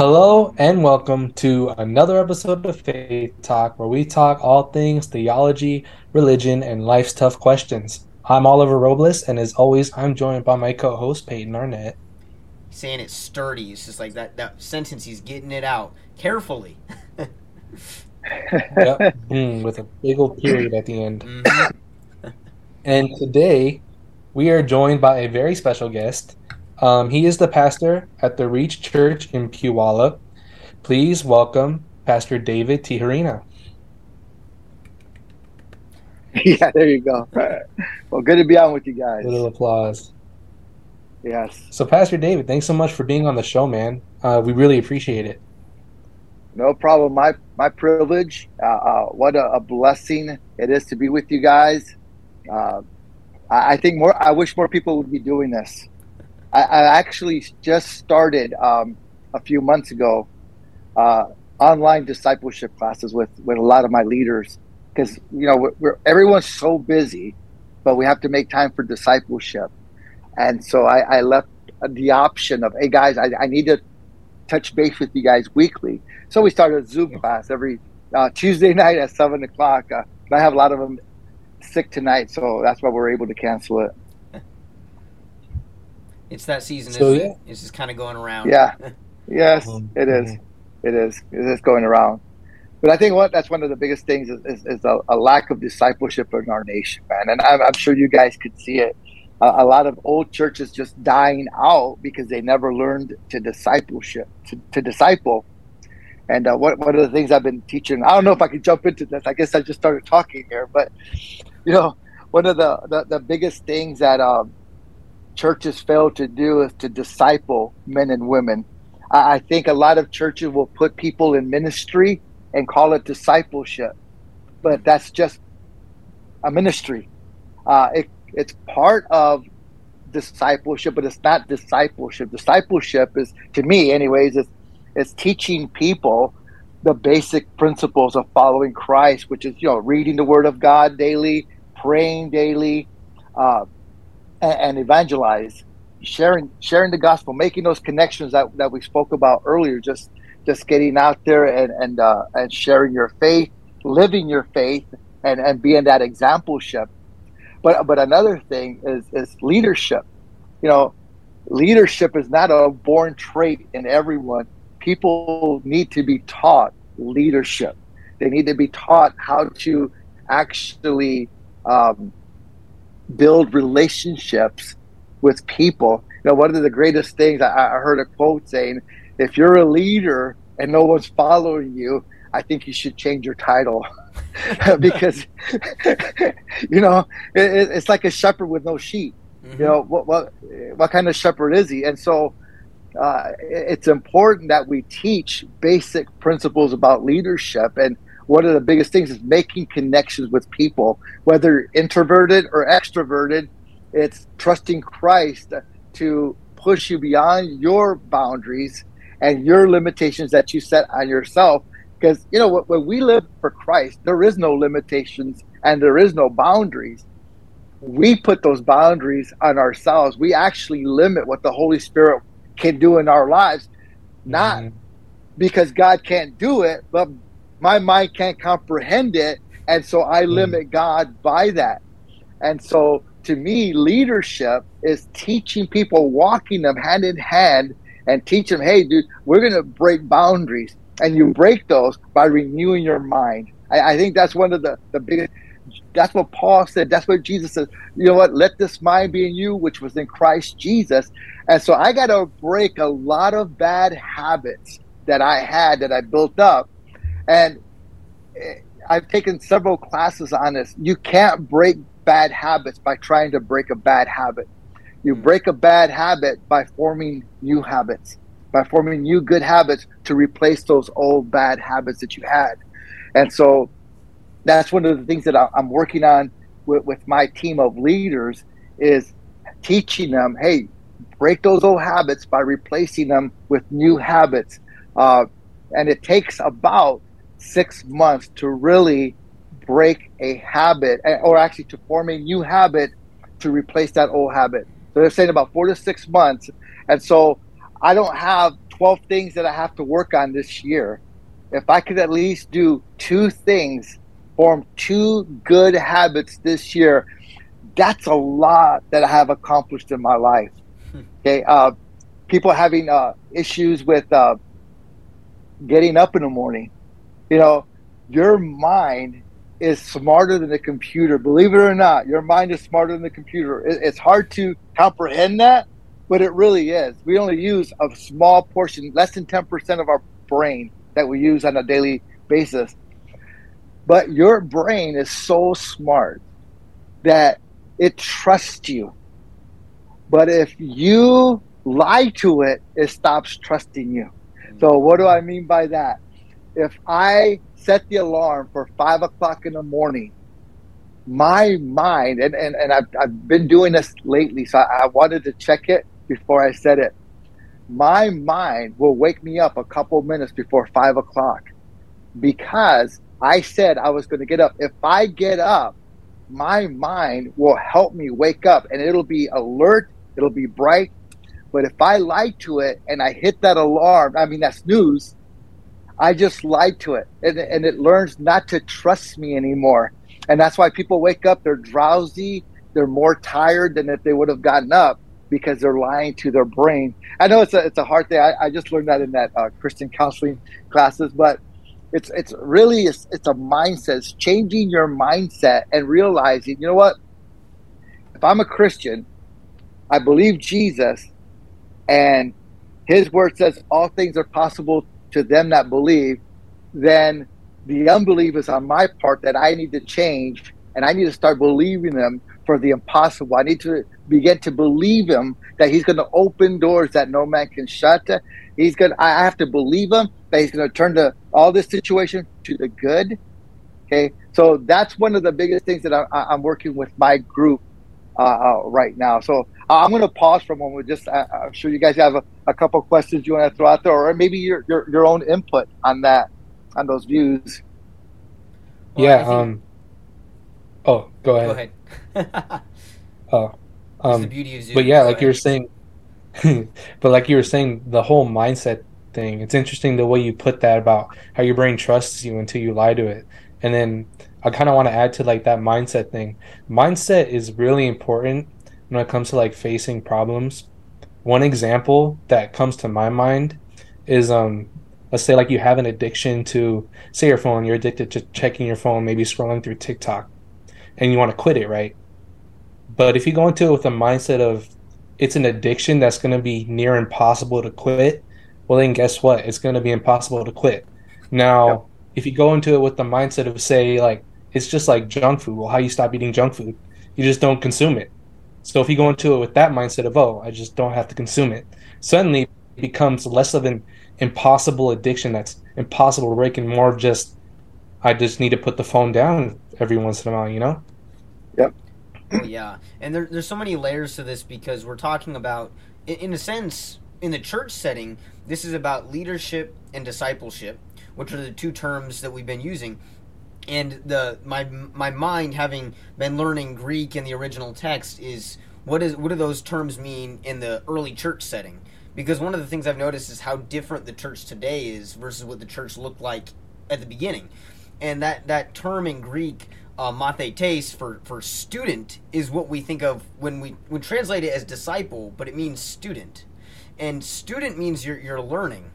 Hello and welcome to another episode of Faith Talk, where we talk all things theology, religion, and life's tough questions. I'm Oliver Robles, and as always, I'm joined by my co-host Peyton Arnett. Saying it's sturdy, it's just like that, that sentence. He's getting it out carefully. yep, mm, with a big old period at the end. Mm-hmm. and today, we are joined by a very special guest. Um, he is the pastor at the Reach Church in Puyallup. Please welcome Pastor David Tijerina. Yeah, there you go. Well, good to be on with you guys. A little applause. Yes. So, Pastor David, thanks so much for being on the show, man. Uh, we really appreciate it. No problem. My my privilege. Uh, uh, what a, a, blessing it is to be with you guys. Uh, I, I think more. I wish more people would be doing this. I, I actually just started um, a few months ago uh, online discipleship classes with with a lot of my leaders because you know we're, we're, everyone's so busy, but we have to make time for discipleship, and so I, I left the option of hey guys, I, I, need to touch base with you guys weekly. So we started a Zoom class every uh, Tuesday night at seven o'clock. Uh, I have a lot of them sick tonight, so that's why we're able to cancel it. It's that season, so, yeah. It? It's just kind of going around. Yeah. yes, um, it is. It is. It is going around. But I think what that's one of the biggest things is, is, is a, a, lack of discipleship in our nation, man. And I'm, I'm sure you guys could see it. Uh, a lot of old churches just dying out because they never learned to discipleship, to, to disciple. And uh, what, one of the things I've been teaching, I don't know if I can jump into this. I guess I just started talking here, but you know, one of the, the, the biggest things that um, churches fail to do is to disciple men and women. I, I think a lot of churches will put people in ministry and call it discipleship, but that's just a ministry. Uh, it, it's part of discipleship, but it's not discipleship. Discipleship is, to me, anyways, is it's teaching people the basic principles of following Christ, which is you know reading the Word of God daily, praying daily, uh, and, evangelize, sharing sharing the gospel, making those connections that, that we spoke about earlier. Just just getting out there and and uh, and sharing your faith, living your faith, and and being that exampleship. But but another thing is is leadership. You know, leadership is not a born trait in everyone. People need to be taught leadership. They need to be taught how to actually um, build relationships with people. You know, one of the greatest things I, I heard a quote saying, if you're a leader and no one's following you, I think you should change your title because you know it, it's like a shepherd with no sheep. Mm-hmm. You know what what what kind of shepherd is he? And so uh, it's important that we teach basic principles about leadership and one of the biggest things is making connections with people, whether introverted or extroverted. It's trusting Christ to push you beyond your boundaries and your limitations that you set on yourself. Because, you know, when we live for Christ, there is no limitations and there is no boundaries. We put those boundaries on ourselves. We actually limit what the Holy Spirit can do in our lives, not mm-hmm. because God can't do it, but my mind can't comprehend it. And so I mm. limit God by that. And so to me, leadership is teaching people, walking them hand in hand and teach them, hey, dude, we're going to break boundaries. And you break those by renewing your mind. I, I think that's one of the, the biggest that's what Paul said. That's what Jesus says. You know what? Let this mind be in you, which was in Christ Jesus. And so I got to break a lot of bad habits that I had that I built up and I've taken several classes on this. You can't break bad habits by trying to break a bad habit. You hmm. break a bad habit by forming new habits, by forming new good habits to replace those old bad habits that you had. And so that's one of the things that I'm working on with, with my team of leaders is teaching them, hey, break those old habits by replacing them with new habits. Uh, and it takes about six months to really break a habit eh, or actually to form a new habit to replace that old habit. So they're saying about four to six months. And so I don't have 12 things that I have to work on this year, if I could at least do two things, form two good habits this year, that's a lot that I have accomplished in my life. Hmm. Okay. Uh, people having uh, issues with uh, getting up in the morning. You know, your mind is smarter than the computer. Believe it or not, your mind is smarter than the computer. It, it's hard to comprehend that, but it really is. We only use a small portion, less than 10% of our brain that we use on a daily basis. But your brain is so smart that it trusts you. But if you lie to it, it stops trusting you. So, what do I mean by that? If I set the alarm for five o'clock in the morning, my mind, and, and, and I've, I've been doing this lately, so I, I wanted to check it before I said it. My mind will wake me up a couple minutes before five o'clock because I said I was going to get up. If I get up, my mind will help me wake up and it'll be alert, it'll be bright. But if I lie to it and I hit that alarm, I mean, that snooze, I just lied to it, and, and it learns not to trust me anymore. And that's why people wake up, they're drowsy, they're more tired than if they would have gotten up because they're lying to their brain. I know it's a, it's a hard thing. I, I just learned that in that uh, Christian counseling classes, but it's it's really it's, it's a mindset. It's changing your mindset and realizing, you know what? If I'm a Christian, I believe Jesus, and His word says all things are possible to them that believe, then the unbelief is on my part that I need to change and I need to start believing them for the impossible. I need to begin to believe him that he's going to open doors that no man can shut. He's going to, I have to believe him that he's going to turn the, all this situation to the good. Okay. So that's one of the biggest things that I, am working with my group uh, uh, right now. So uh, I'm going to pause for a moment. Just, uh, I'm sure you guys have a, a couple questions you want to throw out there, or maybe your, your, your own input on that, on those views. Well, yeah. Think... Um. Oh, go ahead. Go ahead. oh, um. the beauty But yeah, go like ahead. you were saying, but like you were saying, the whole mindset thing. It's interesting the way you put that about how your brain trusts you until you lie to it, and then I kind of want to add to like that mindset thing. Mindset is really important when it comes to like facing problems. One example that comes to my mind is um let's say like you have an addiction to say your phone, you're addicted to checking your phone, maybe scrolling through TikTok and you want to quit it, right? But if you go into it with a mindset of it's an addiction that's going to be near impossible to quit, well then guess what? It's going to be impossible to quit. Now. If you go into it with the mindset of say like it's just like junk food. Well, how you stop eating junk food? You just don't consume it. So if you go into it with that mindset of, oh, I just don't have to consume it, suddenly it becomes less of an impossible addiction that's impossible to break and more of just, I just need to put the phone down every once in a while, you know? Yep. Oh, yeah. And there, there's so many layers to this because we're talking about, in, in a sense, in the church setting, this is about leadership and discipleship, which are the two terms that we've been using and the my my mind having been learning Greek in the original text is what is what do those terms mean in the early church setting? Because one of the things I've noticed is how different the church today is versus what the church looked like at the beginning, and that that term in Greek. Uh, mathetes for, for student is what we think of when we would translate it as disciple, but it means student, and student means you're you're learning,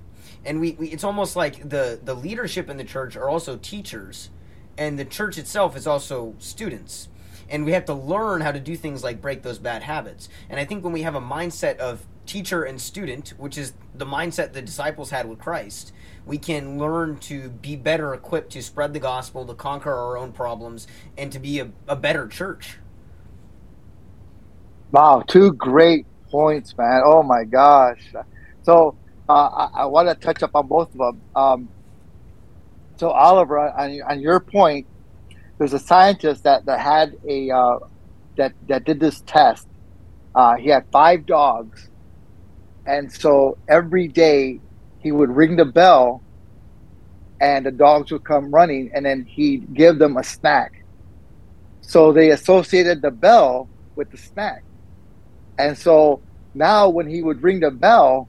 and we, we it's almost like the the leadership in the church are also teachers, and the church itself is also students. And we have to learn how to do things like break those bad habits. And i think when we have a mindset of teacher and student which is the mindset the disciples had with christ we can learn to be better equipped to spread the gospel to conquer our own problems and to be a, a better church. Wow two great points man. Oh my gosh. So uh, I, I want to touch up on both of them um, so Oliver, on, on your point, there's a scientist that, that had a uh, that that did this test. Uh, he had five dogs, and so every day he would ring the bell, and the dogs would come running, and then he'd give them a snack. So they associated the bell with the snack, and so now when he would ring the bell,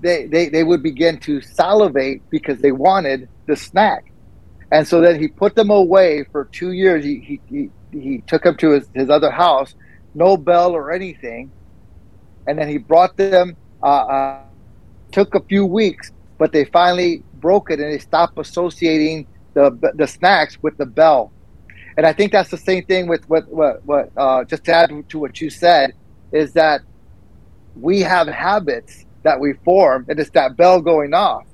they, they, they would begin to salivate because they wanted the snack. And so then he put them away for two years. He, he, he, he took them to his, his other house, no bell or anything. And then he brought them, uh, uh, took a few weeks, but they finally broke it and they stopped associating the, the snacks with the bell. And I think that's the same thing with what, what, what uh, just to add to what you said, is that we have habits that we form, and it's that bell going off.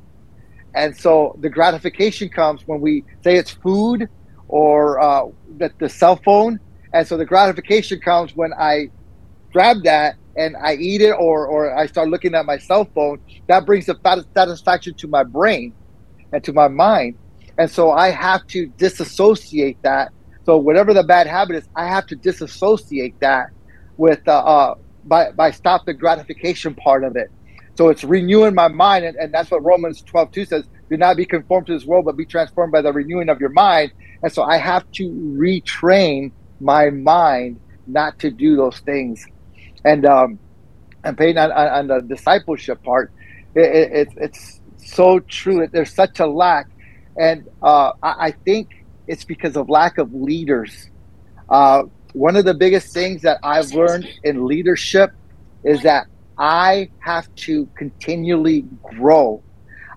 And so the gratification comes when we say it's food or uh, the, the cell phone. And so the gratification comes when I grab that and I eat it or, or I start looking at my cell phone. That brings the satisfaction to my brain and to my mind. And so I have to disassociate that. So whatever the bad habit is, I have to disassociate that with uh, uh, by by stop the gratification part of it. So it's renewing my mind, and, and that's what Romans 12 2 says do not be conformed to this world, but be transformed by the renewing of your mind. And so I have to retrain my mind not to do those things. And um, and Peyton on, on, the discipleship part, it, it, it's so true. There's such a lack. And uh, I, I, think it's because of lack of leaders. Uh, one of the biggest things that I've learned in leadership is that I have to continually grow.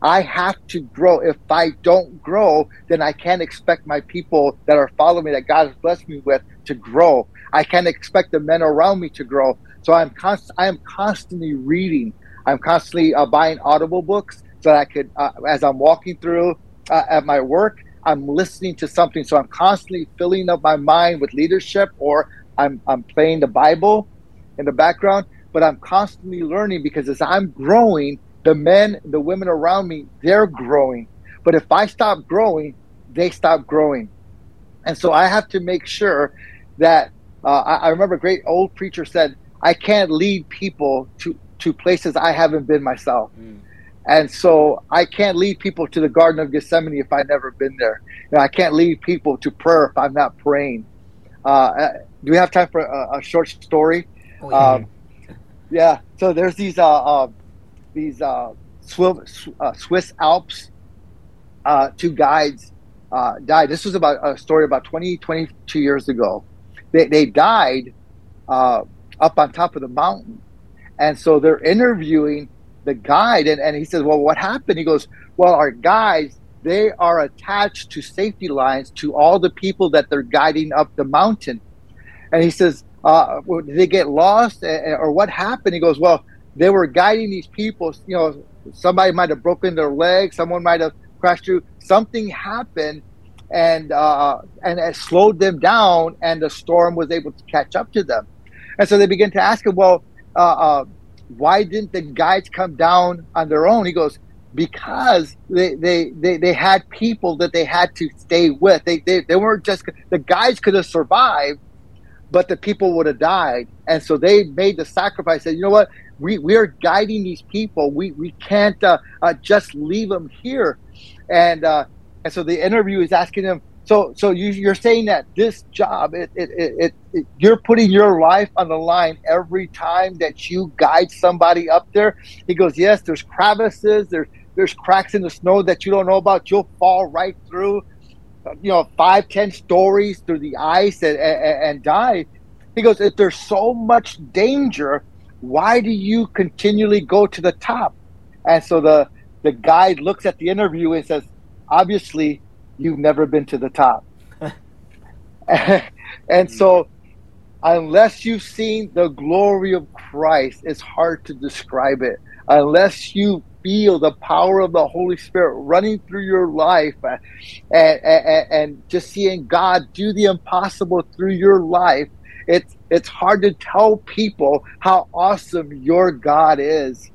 I have to grow. If I don't grow, then I can't expect my people that are following me, that God has blessed me with, to grow. I can't expect the men around me to grow. So I'm const- I am constantly reading. I'm constantly uh, buying Audible books so that I could, uh, as I'm walking through uh, at my work, I'm listening to something. So I'm constantly filling up my mind with leadership, or I'm I'm playing the Bible in the background but I'm constantly learning because as I'm growing, the men, the women around me, they're growing. But if I stop growing, they stop growing. And so I have to make sure that uh, I, I, remember a great old preacher said, I can't lead people to, to places I haven't been myself. Mm. And so I can't lead people to the Garden of Gethsemane if I've never been there. You know, I can't lead people to prayer if I'm not praying. Uh, uh do we have time for a, a short story? Oh, yeah. um, yeah. So there's these uh, uh these uh, Swiss, uh, Swiss Alps uh, two guides uh, died. This was about a story about 20, 22 years ago. They, they died uh, up on top of the mountain. And so they're interviewing the guide. And, and he says, Well, what happened? He goes, Well, our guides, they are attached to safety lines to all the people that they're guiding up the mountain. And he says, uh, did they get lost or what happened? He goes, well, they were guiding these people. You know, somebody might have broken their leg, someone might have crashed through. Something happened, and uh, and it slowed them down, and the storm was able to catch up to them. And so they begin to ask him, well, uh, uh, why didn't the guides come down on their own? He goes, because they, they, they, they had people that they had to stay with. They, they, they weren't just, the guys could have survived, but the people would have died. And so they made the sacrifice. Said, you know what? We, we are guiding these people. We, we can't uh, uh, just leave them here. And, uh, and so the interview is asking them, so, so you, you're saying that this job, it, it, it, it, you're putting your life on the line every time that you guide somebody up there. He goes, yes, there's crevices, there's, there's cracks in the snow that you don't know about. You'll fall right through you know, five, ten stories through the ice and, and, and die. He goes, if there's so much danger, why do you continually go to the top? And so the the guide looks at the interview and says, obviously, you've never been to the top. and so, unless you've seen the glory of Christ, it's hard to describe it. Unless you feel the power of the Holy Spirit running through your life uh, and, and, and just seeing God do the impossible through your life, it's, it's hard to tell people how awesome your God is.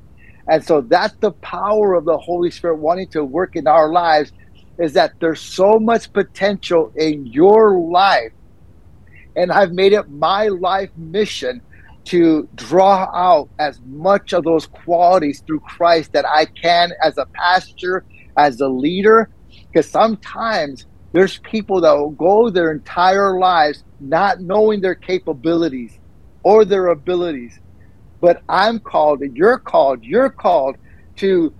And so that's the power of the Holy Spirit wanting to work in our lives is that there's so much potential in your life. And I've made it my life mission to draw out as much of those qualities through Christ that I can as a pastor, as a leader. Because sometimes there's people that will go their entire lives not knowing their capabilities or their abilities. But I'm called, and you're called, you're called to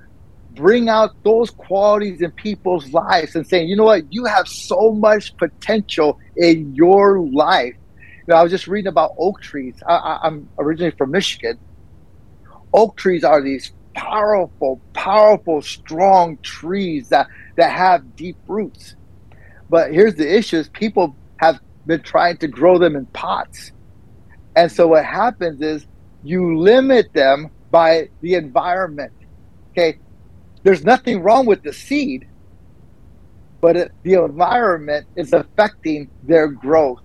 bring out those qualities in people's lives and saying, you know what, you have so much potential in your life. You know, I was just reading about oak trees. I, I'm originally from Michigan. Oak trees are these powerful, powerful, strong trees that, that have deep roots. But here's the issue is people have been trying to grow them in pots. And so what happens is you limit them by the environment. Okay. There's nothing wrong with the seed, but it, the environment is affecting their growth.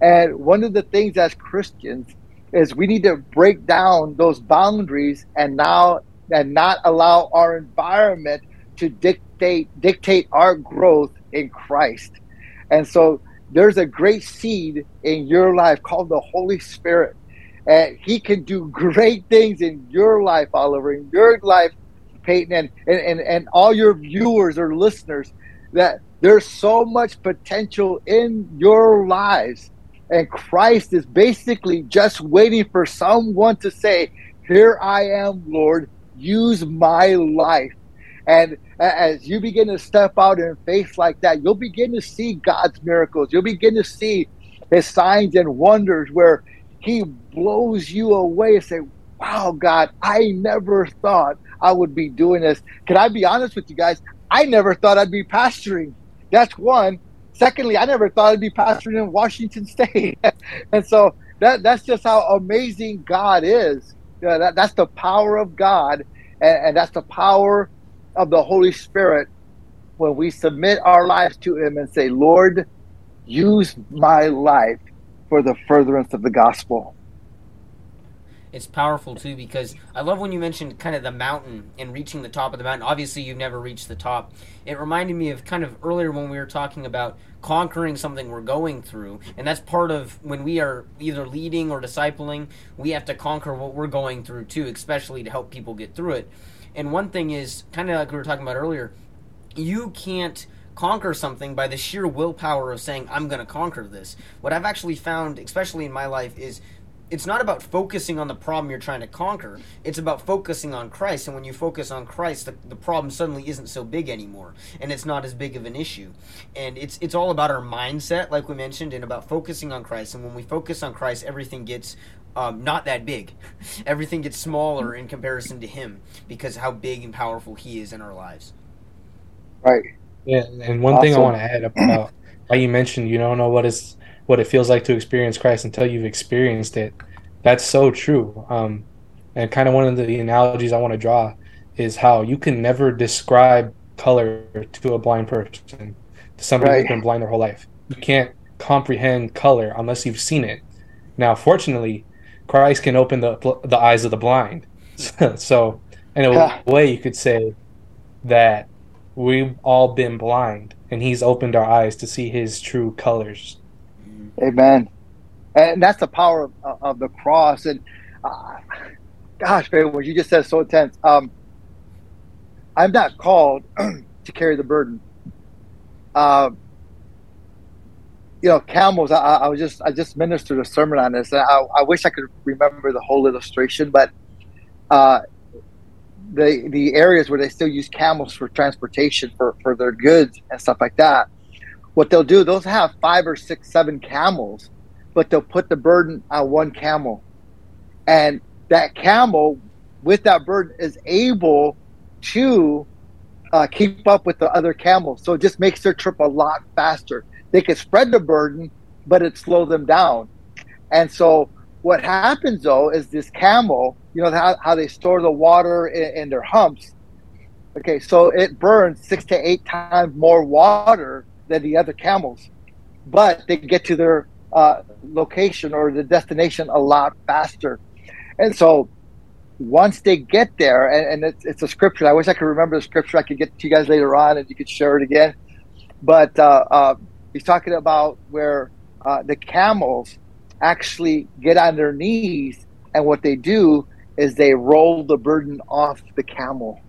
And one of the things as Christians is we need to break down those boundaries and now and not allow our environment to dictate dictate our growth in Christ. And so there's a great seed in your life called the Holy Spirit. And he can do great things in your life, Oliver, in your life, Peyton, and, and, and all your viewers or listeners, that there's so much potential in your lives. And Christ is basically just waiting for someone to say, Here I am, Lord, use my life. And as you begin to step out in faith like that, you'll begin to see God's miracles. You'll begin to see his signs and wonders where he blows you away and say, Wow, God, I never thought I would be doing this. Can I be honest with you guys? I never thought I'd be pastoring. That's one. Secondly, I never thought I'd be pastoring in Washington State. and so that that's just how amazing God is. Yeah, that, that's the power of God, and, and that's the power of the Holy Spirit when we submit our lives to Him and say, Lord, use my life for the furtherance of the gospel. It's powerful too because I love when you mentioned kind of the mountain and reaching the top of the mountain. Obviously, you've never reached the top. It reminded me of kind of earlier when we were talking about conquering something we're going through. And that's part of when we are either leading or discipling, we have to conquer what we're going through too, especially to help people get through it. And one thing is kind of like we were talking about earlier, you can't conquer something by the sheer willpower of saying I'm going to conquer this. What I've actually found, especially in my life, is it's not about focusing on the problem you're trying to conquer. It's about focusing on Christ. And when you focus on Christ, the, the problem suddenly isn't so big anymore, and it's not as big of an issue. And it's it's all about our mindset, like we mentioned, and about focusing on Christ. And when we focus on Christ, everything gets um, not that big. Everything gets smaller in comparison to him because how big and powerful he is in our lives. Right. Yeah, and one awesome. thing I want to add about how you mentioned you don't know what is what it feels like to experience Christ until you've experienced it. That's so true. Um, and kind of one of the analogies I want to draw is how you can never describe color to a blind person, to somebody right. who's been blind their whole life. You can't comprehend color unless you've seen it. Now, fortunately, Christ can open the the eyes of the blind. so, in a yeah. way, you could say that we've all been blind, and He's opened our eyes to see His true colors. Amen. And that's the power of, of the cross. And uh, gosh, man, what you just said is so intense. Um, I'm not called to carry the burden. Uh, you know, camels. I, I, was just I just ministered a sermon on this. I, I wish I could remember the whole illustration, but uh, the the areas where they still use camels for transportation for for their goods and stuff like that. What they'll do, they'll have five or six, seven camels, but they'll put the burden on one camel, and that camel with that burden is able to uh, keep up with the other camels. So it just makes their trip a lot faster they can spread the burden, but it slow them down. And so what happens though is this camel, you know how, how they store the water in, in their humps. Okay, so it burns six to eight times more water than the other camels, but they get to their uh, location or the destination a lot faster. And so once they get there, and, and it's, it's, a scripture. I wish I could remember the scripture. I could get to you guys later on, and you could share it again. But uh, uh, He's talking about where uh, the camels actually get on their knees, and what they do is they roll the burden off the camel.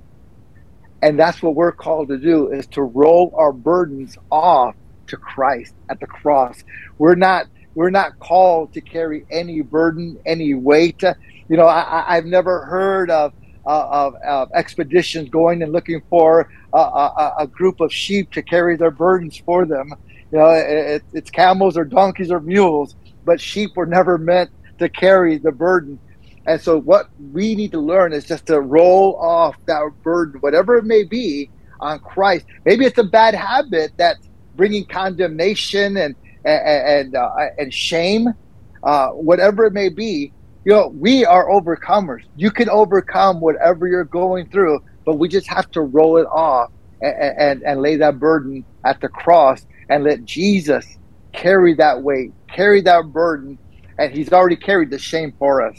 And that's what we're called to do is to roll our burdens off to Christ at the cross. We're not we're not called to carry any burden, any weight. You know, I, have never heard of uh, of, of, expeditions going and looking for a, a, a, group of sheep to carry their burdens for them. You know, it, it's camels or donkeys or mules, but sheep were never meant to carry the burden. And so, what we need to learn is just to roll off that burden, whatever it may be, on Christ. Maybe it's a bad habit that's bringing condemnation and and and, uh, and shame, uh, whatever it may be you know, we are overcomers. You can overcome whatever you're going through, but we just have to roll it off and, and, and lay that burden at the cross and let Jesus carry that weight, carry that burden, and He's already carried the shame for us.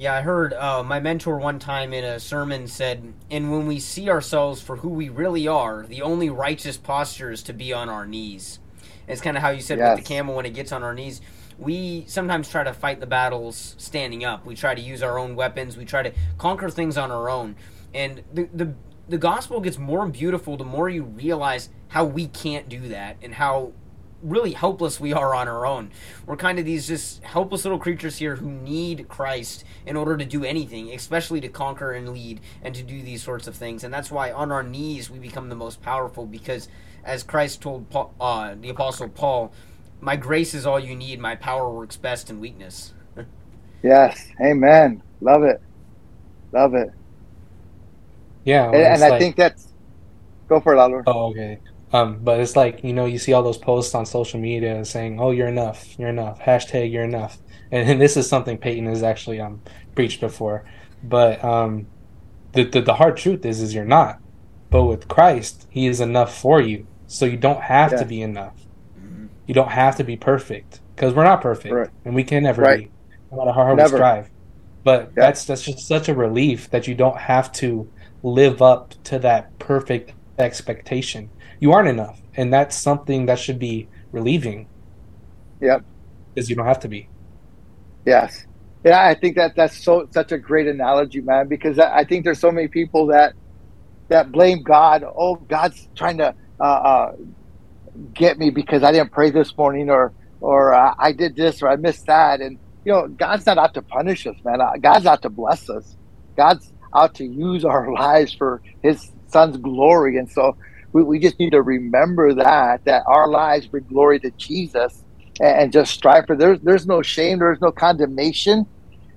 Yeah, I heard uh, my mentor one time in a sermon said, And when we see ourselves for who we really are, the only righteous posture is to be on our knees. it's kind of how you said yes. with the camel when it gets on our knees we sometimes try to fight the battles standing up. We try to use our own weapons. We try to conquer things on our own. And the the the gospel gets more beautiful the more you realize how we can't do that and how really helpless we are on our own. We're kind of these just helpless little creatures here who need Christ in order to do anything, especially to conquer and lead and to do these sorts of things. And that's why on our knees we become the most powerful because as Christ told Paul, uh, the apostle Paul, my grace is all you need. My power works best in weakness. yes, amen. Love it, love it. Yeah, and, and I think that's go for it, Lalo. Oh, okay. Um, but it's like you know you see all those posts on social media saying, "Oh, you're enough, you're enough." Hashtag you're enough, and, and this is something Peyton has actually um preached before. But um, the, the the hard truth is, is you're not. But with Christ, He is enough for you, so you don't have yeah. to be enough. You don't have to be perfect because we're not perfect, right. and we can never right. be, no matter how hard never. we strive. But yeah. that's that's just such a relief that you don't have to live up to that perfect expectation. You aren't enough, and that's something that should be relieving. Yep, because you don't have to be. Yes, yeah, I think that that's so such a great analogy, man. Because I think there's so many people that that blame God. Oh, God's trying to uh, uh, get me because I didn't pray this morning or or uh, I did this or I missed that. And you know, God's not out to punish us, man. Uh, God's out to bless us. God's out to use our lives for His Son's glory. And so we, we just need to remember that that our lives bring glory to Jesus and, and just strive for. There's there's no shame. There's no condemnation.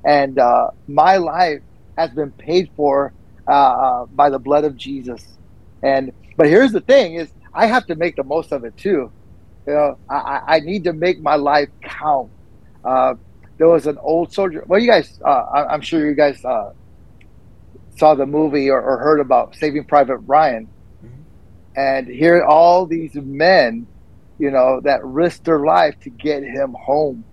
And uh, my life has been paid for uh, uh by the blood of Jesus. And but here's the thing: is I have to make the most of it too. You know, I, I need to make my life count. Uh, there was an old soldier. Well, you guys, uh, I, am sure you guys uh, saw the movie or, or, heard about Saving Private Ryan. And here all these men, you know, that risked their life to get him home.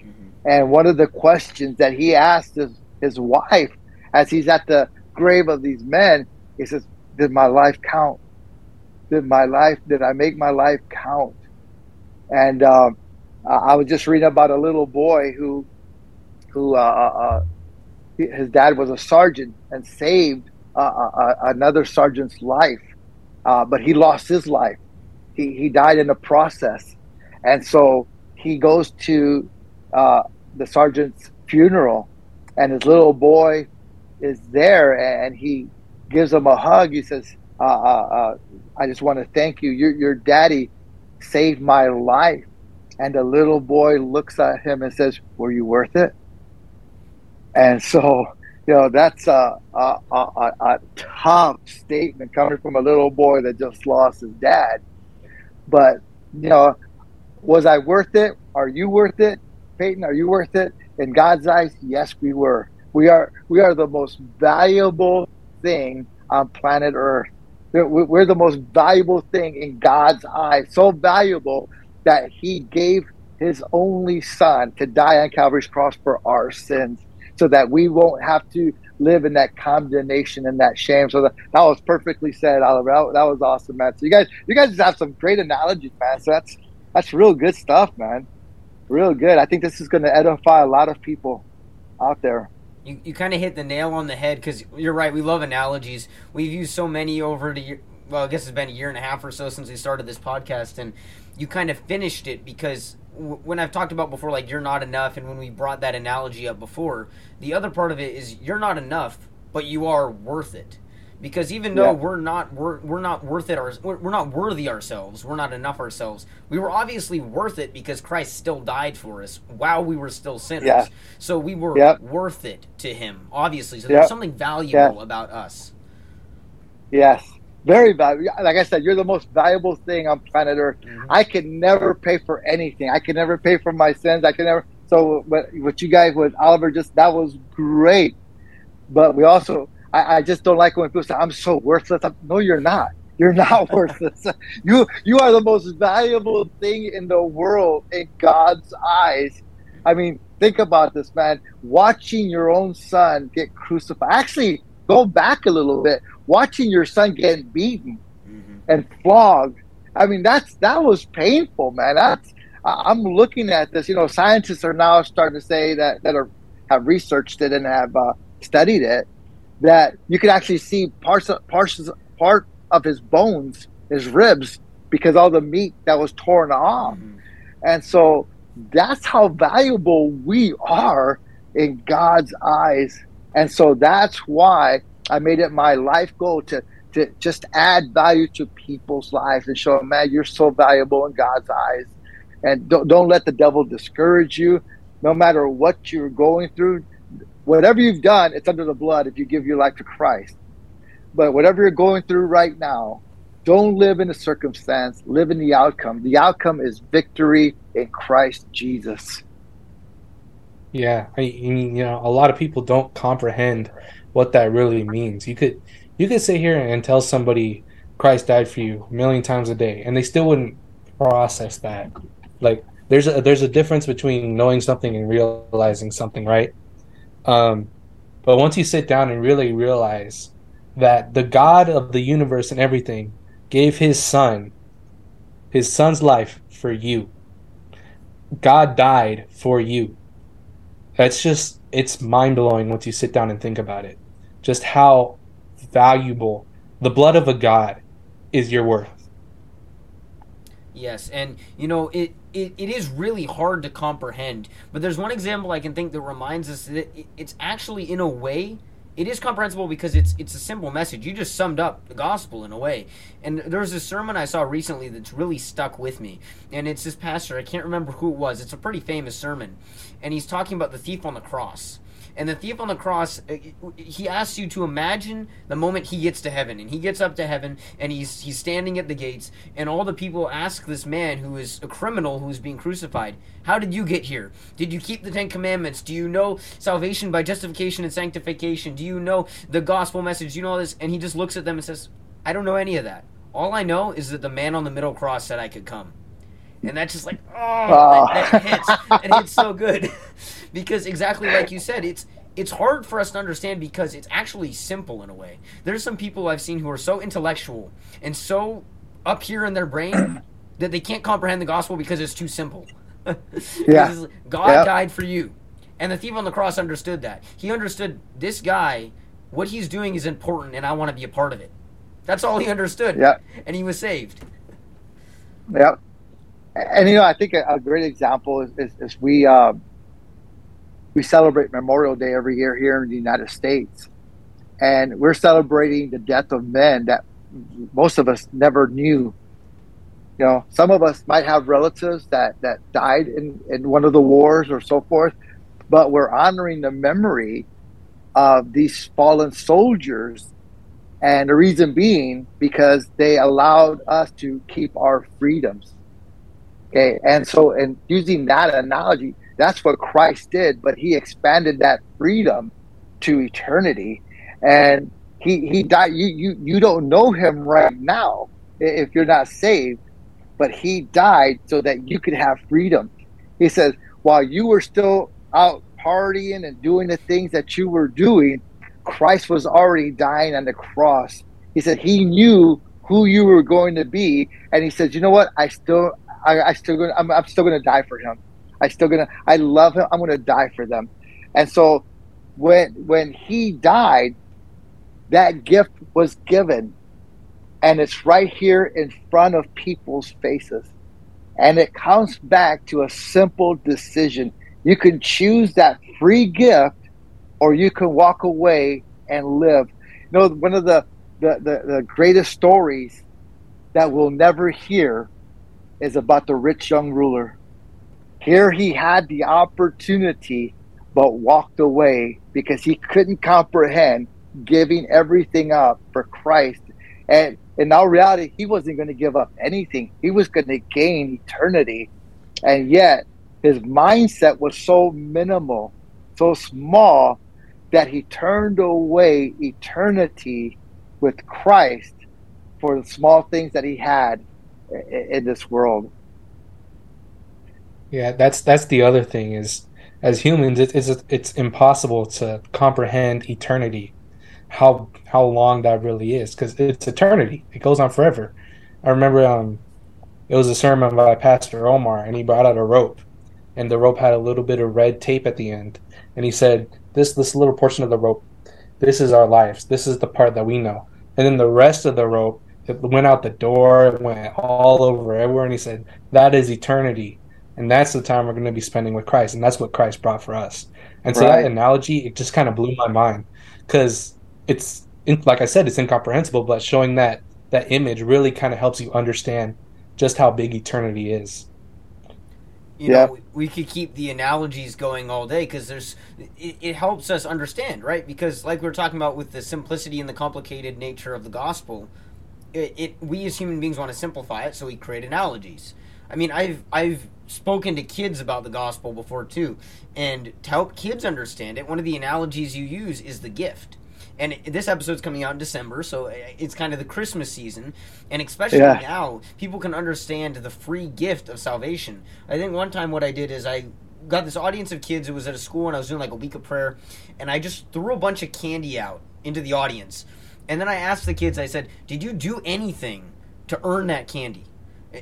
Mm-hmm. And one of the questions that he asked his, his wife as he's at the grave of these men, he says, "Did my life count?" did my life did I make my life count? And um, I was just reading about a little boy who who uh, uh, uh his dad was a sergeant and saved uh, uh, another sergeant's life, but he lost his life. He he died in the process, and so he goes to the sergeant's funeral, and his little boy is there, and he gives him a hug. He says, uh, uh, uh, I just want to thank you. Your, your daddy saved my life. And the little boy looks at him and says, Were you worth it? And so, you know, that's a, a, a, a tough statement coming from a little boy that just lost his dad. But, you know, was I worth it? Are you worth it? Peyton, are you worth it? In God's eyes, yes, we were. We are we are the most valuable thing on planet Earth. We're the most valuable thing in God's eyes. So valuable that He gave His only Son to die on Calvary's cross for our sins, so that we won't have to live in that condemnation and that shame. So that, that was perfectly said, Oliver. That, that was awesome, man. So you guys, you guys have some great analogies, man. So that's that's real good stuff, man. Real good. I think this is going to edify a lot of people out there you, you kind of hit the nail on the head because you're right. We love analogies. We've used so many over the well, I guess it's been a year and a half or so since we started this podcast, and you kind of finished it because w- when I've talked about before, like you're not enough, and when we brought that analogy up before, the other part of it is you're not enough, but you are worth it. Because even though yeah. we're not we're, we're not worth it, our, we're, we're not worthy ourselves, we're not enough ourselves. We were obviously worth it because Christ still died for us while we were still sinners. Yeah. So we were worth it to Him, obviously. So there's something valuable about us. Yes, very valuable. Like I said, you're the most valuable thing on planet Earth. Mm-hmm. I can never pay for anything. I can never pay for my sins. I can never. So what, what you guys with Oliver just that was great. But we also, I, I just don't like when people say I'm so worthless. I'm, no, you're not. You're not worthless. you you are the most valuable thing in the world in God's eyes. I mean, think about this, man. Watching your own son get crucified. Actually, go back a little bit watching your son get beaten mm-hmm. and flogged. I mean, that's that was painful, man. That's I'm looking at this. You know, scientists are now starting to say that that are have researched it and have uh, studied it that you could actually see parts of, parts part of his bones, his ribs, because all the meat that was torn off, mm-hmm. and so that's how valuable we are in God's eyes. And so that's why I made it my life goal to to just add value to people's lives and show them, man, you're so valuable in God's eyes. And don't don't let the devil discourage you. No matter what you're going through, whatever you've done, it's under the blood if you give your life to Christ. But whatever you're going through right now, don't live in the circumstance, live in the outcome. The outcome is victory in Christ Jesus. Yeah, I mean, you know, a lot of people don't comprehend what that really means. You could you could sit here and tell somebody Christ died for you a million times a day, and they still wouldn't process that. Like there's a there's a difference between knowing something and realizing something, right? Um, but once you sit down and really realize that the God of the universe and everything gave His Son, His Son's life for you. God died for you. That's just it's mind blowing once you sit down and think about it just how valuable the blood of a god is your worth. Yes, and you know it, it, it is really hard to comprehend. But there's one example I can think that reminds us that it's actually in a way it is comprehensible because it's it's a simple message. You just summed up the gospel in a way. And there's a sermon I saw recently that's really stuck with me. And it's this pastor, I can't remember who it was. It's a pretty famous sermon. And he's talking about the thief on the cross. And the thief on the cross, uh, he asks you to imagine the moment he gets to heaven, and he gets up to heaven, and he's he's standing at the gates, and all the people ask this man who is a criminal who is being crucified, "How did you get here? Did you keep the Ten Commandments? Do you know salvation by justification and sanctification? Do you know the gospel message? Do you know all this?" And he just looks at them and says, "I don't know any of that. All I know is that the man on the middle cross said I could come." And that's just like oh, oh. That, that hits. And hits so good. Because exactly like you said it's it's hard for us to understand because it's actually simple in a way. There's some people i've seen who are so intellectual and so up here in their brain that they can't comprehend the gospel because it's too simple. Yeah. God yep. died for you. And the thief on the cross understood that. He understood this guy what he's doing is important and i want to be a part of it. That's all he understood. Yeah and he was saved. Yep and you know, I think a, a great example is, is, is we uh, we celebrate Memorial Day every year here in the United States, and we're celebrating the death of men that most of us never knew. You know, some of us might have relatives that that died in in one of the wars or so forth, but we're honoring the memory of these fallen soldiers. And the reason being because they allowed us to keep our freedoms Okay, and so and using that analogy, that's what Christ did, but he expanded that freedom to eternity. And he he died you you you don't know him right now if you're not saved, but he died so that you could have freedom. He says, while you were still out partying and doing the things that you were doing, Christ was already dying on the cross. He said he knew who you were going to be, and he says, "You know what? I still I, I still gonna I'm, I'm still gonna die for him. I still gonna I love him. I'm gonna die for them. And so when when he died, that gift was given, and it's right here in front of people's faces. And it comes back to a simple decision. You can choose that free gift or you can walk away and live. You know, one of the, the, the, the greatest stories that we'll never hear is about the rich young ruler. Here he had the opportunity, but walked away because he couldn't comprehend giving everything up for Christ. And in our reality, he wasn't going to give up anything. He was going to gain eternity. And yet, his mindset was so minimal, so small, that he turned away eternity with Christ for the small things that he had in this world. Yeah, that's that's the other thing is as humans it's it's impossible to comprehend eternity how how long that really is because it's eternity. It goes on forever. I remember um, it was a sermon by Pastor Omar, and he brought out a rope, and the rope had a little bit of red tape at the end, and he said, "This this little portion of the rope, this is our lives. This is the part that we know." And then the rest of the rope, it went out the door, it went all over everywhere, and he said, "That is eternity." And that's the time we're going to be spending with Christ, and that's what Christ brought for us. And so right. that analogy, it just kind of blew my mind because it's like I said, it's incomprehensible, but showing that that image really kind of helps you understand just how big eternity is. You yeah. know, we, we could keep the analogies going all day because there's it, it, helps us understand, right? Because like we were talking about with the simplicity and the complicated nature of the gospel, it, it we as human beings want to simplify it, so we create analogies. I mean, I've I've spoken to kids about the gospel before too, and to help kids understand it, one of the analogies you use is the gift and this episode's coming out in December, so uh, it's kind of the Christmas season, and especially yeah. now, people can understand the free gift of salvation. I think one time what I did is I got this audience of kids. It was at a school, and I was doing like a week of prayer, and I just threw a bunch of candy out into the audience, and then I asked the kids. I said, "Did you do anything to earn that candy?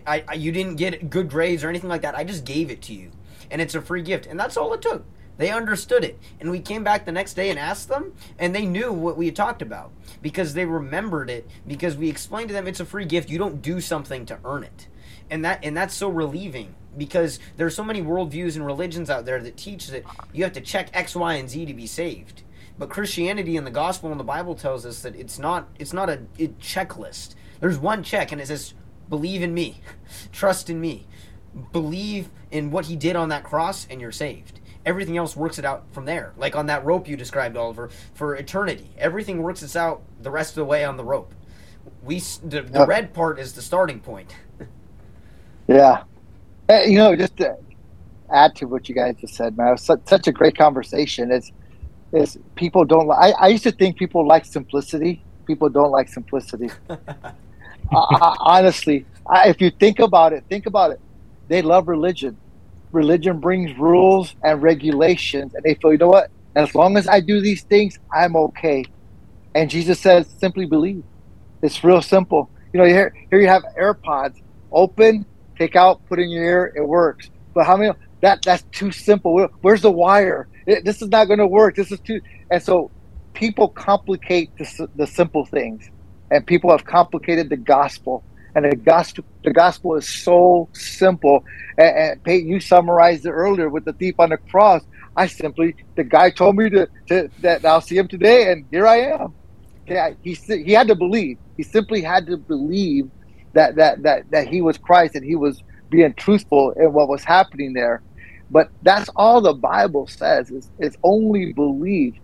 I, I you didn't get good grades or anything like that. I just gave it to you, and it's a free gift, and that's all it took." They understood it. And we came back the next day and asked them, and they knew what we had talked about because they remembered it because we explained to them it's a free gift. You don't do something to earn it. And that and that's so relieving because there's so many worldviews and religions out there that teach that you have to check X, Y, and Z to be saved. But Christianity and the gospel and the Bible tells us that it's not it's not a, a checklist. There's one check and it says believe in me. Trust in me. Believe in what he did on that cross and you're saved everything else works it out from there. Like on that rope you described, Oliver, for eternity, everything works its out the rest of the way on the rope. We the, the red part is the starting point. yeah, eh, you know, just to add to what you guys just said, man, it was such, such a great conversation. It's is people don't. I, I used to think people like simplicity. People don't like simplicity. I, honestly, I, if you think about it, think about it. They love religion religion brings rules and regulations, and they feel, you know what? As long as I do these things, I'm okay. And Jesus says, simply believe. It's real simple. You know, here, here you have AirPods open, take out, put in your ear, it works. But how many? That that's too simple. Where's the wire? This is not going to work. This is too. And so, people complicate the, the simple things, and people have complicated the gospel. And the gospel, the gospel is so simple. And, and Peyton, you summarized it earlier with the thief on the cross. I simply, the guy told me to, to that I'll see him today, and here I am. Okay, he he had to believe. He simply had to believe that that that that he was Christ and he was being truthful in what was happening there. But that's all the Bible says is, is only believe.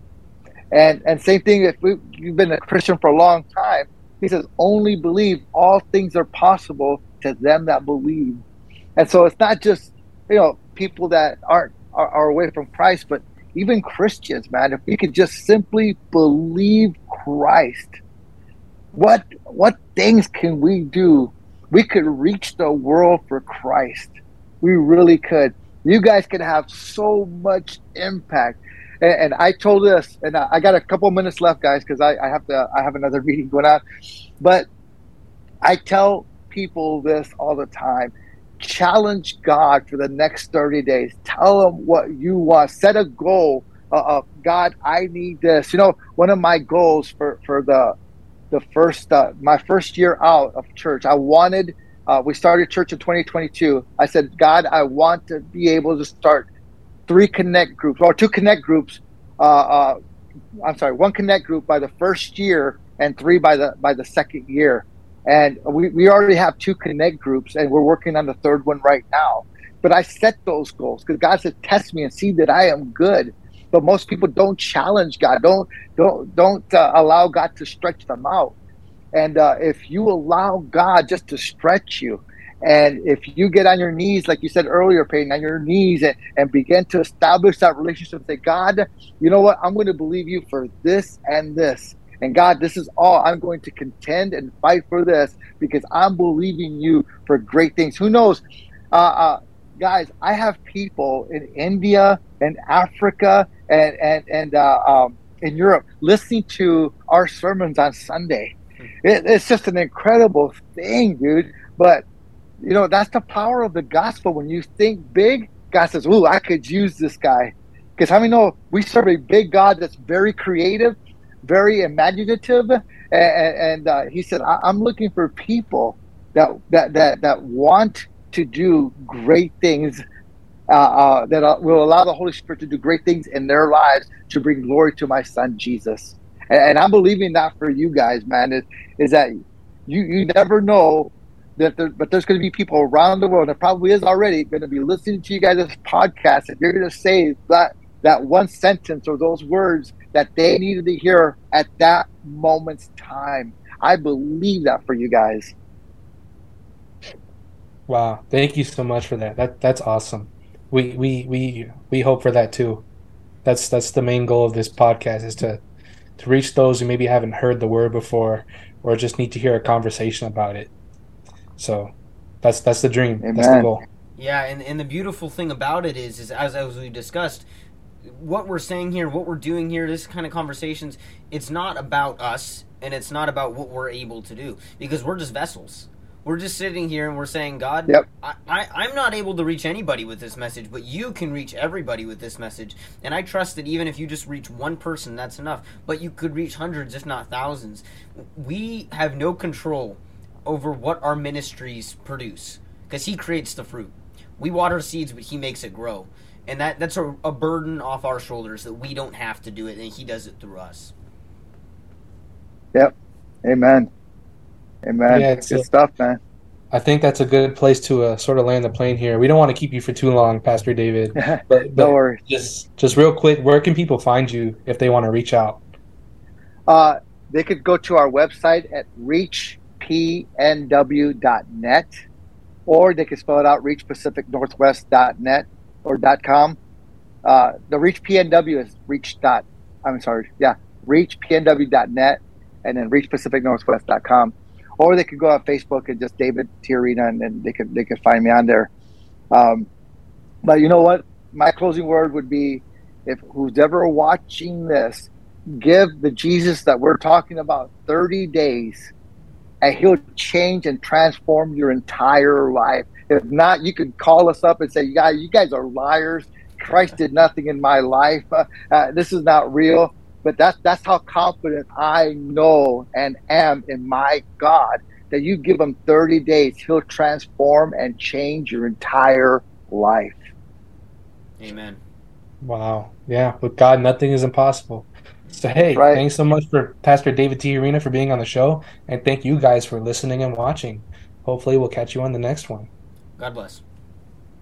And and same thing if we, you've been a Christian for a long time, he says, only believe all things are possible to them that believe. And so it's not just, you know, people that aren't are, are away from Christ, but even Christians, man, if we could just simply believe Christ, what what things can we do? We could reach the world for Christ. We really could. You guys can have so much impact and, and I told this, and I, I got a couple minutes left, guys, because I, I have to. I have another meeting going on. But I tell people this all the time challenge God for the next 30 days. Tell him what you want. Set a goal uh, of God, I need this. You know, one of my goals for, for the the first uh, my first year out of church. I wanted. Uh, we started church in 2022. I said, God, I want to be able to start three connect groups or two connect groups. Uh, uh, I'm sorry, one connect group by the first year and three by the by the second year. And we, we already have two connect groups, and we're working on the third one right now. But I set those goals because God said, "Test me and see that I am good." But most people don't challenge God. Don't don't don't uh, allow God to stretch them out. And uh, if you allow God just to stretch you, and if you get on your knees, like you said earlier, Peyton, on your knees and, and begin to establish that relationship, say, God, you know what? I'm going to believe you for this and this. And God, this is all I'm going to contend and fight for this because I'm believing you for great things. Who knows? Uh, uh, guys, I have people in India and Africa and and and uh, um, in Europe listening to our sermons on Sunday. It, it's just an incredible thing, dude. But you know that's the power of the gospel. When you think big, God says, "Ooh, I could use this guy." Because how many know we serve a big God that's very creative, very imaginative, and, and uh, He said, I- "I'm looking for people that that that that want to do great things uh, uh, that uh, will allow the Holy Spirit to do great things in their lives to bring glory to my Son Jesus. And, and I'm believing that for you guys, man. Is is that you you never know that there, but there's going to be people around the world, and probably is already going to be listening to you guys' podcast, and you're going to say that that one sentence or those words that they needed to hear at that moment's time. I believe that for you guys. Wow, thank you so much for that. That that's awesome. We we we we hope for that too. That's that's the main goal of this podcast is to to reach those who maybe haven't heard the word before or just need to hear a conversation about it. So that's that's the dream. Amen. That's the goal. Yeah, and, and the beautiful thing about it is, is as as we discussed, what we're saying here, what we're doing here, this kind of conversations, it's not about us and it's not about what we're able to do because we're just vessels. We're just sitting here and we're saying, God, Yep. I, I, I'm not able to reach anybody with this message, but you can reach everybody with this message. And I trust that even if you just reach one person, that's enough. But you could reach hundreds, if not thousands. We have no control over what our ministries produce because He creates the fruit. We water seeds, but He makes it grow. And that, that's a, a burden off our shoulders that we don't have to do it, and He does it through us. Yep. Amen. Amen. Yeah, it's Good a- stuff, man. I think that's a good place to uh, sort of land the plane here. We don't want to keep you for too long, Pastor David. But, but no worries. just just real quick, where can people find you if they want to reach out? Uh, they could go to our website at reachpnw.net or they could spell it out reachpacificnorthwest.net or .com. Uh, the Reach PNW is reach dot. I'm sorry, yeah, reachpnw.net and then reachpacificnorthwest.com. Or they could go on Facebook and just David Tiarina and then they could they could find me on there. Um, but you know what? My closing word would be if who's ever watching this give the Jesus that we're talking about 30 days and he'll change and transform your entire life. If not, you could call us up and say, you guys, you guys are liars. Christ did nothing in my life. Uh, uh, this is not real. But that's, that's how confident I know and am in my God that you give him 30 days, he'll transform and change your entire life. Amen. Wow. Yeah, with God, nothing is impossible. So, hey, Right. thanks so much for Pastor David T. Arena for being on the show. And thank you guys for listening and watching. Hopefully, we'll catch you on the next one. God bless.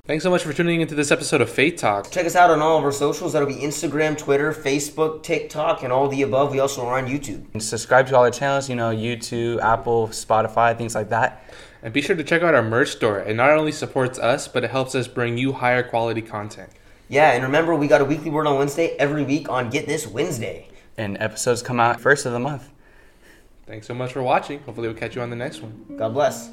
Thanks so much for tuning into this episode of Faith Talk. Check us out on all of our socials. That'll be Instagram, Twitter, Facebook, TikTok, and all the above. We also are on YouTube. And subscribe to all our channels, you know, YouTube, Apple, Spotify, things like that. And be sure to check out our merch store. It not only supports us, but it helps us bring you higher quality content. Yeah, and remember, we got a weekly word on Wednesday every week on Get This Wednesday. And episodes come out first of the month. Thanks so much for watching. Hopefully, we'll catch you on the next one. God bless.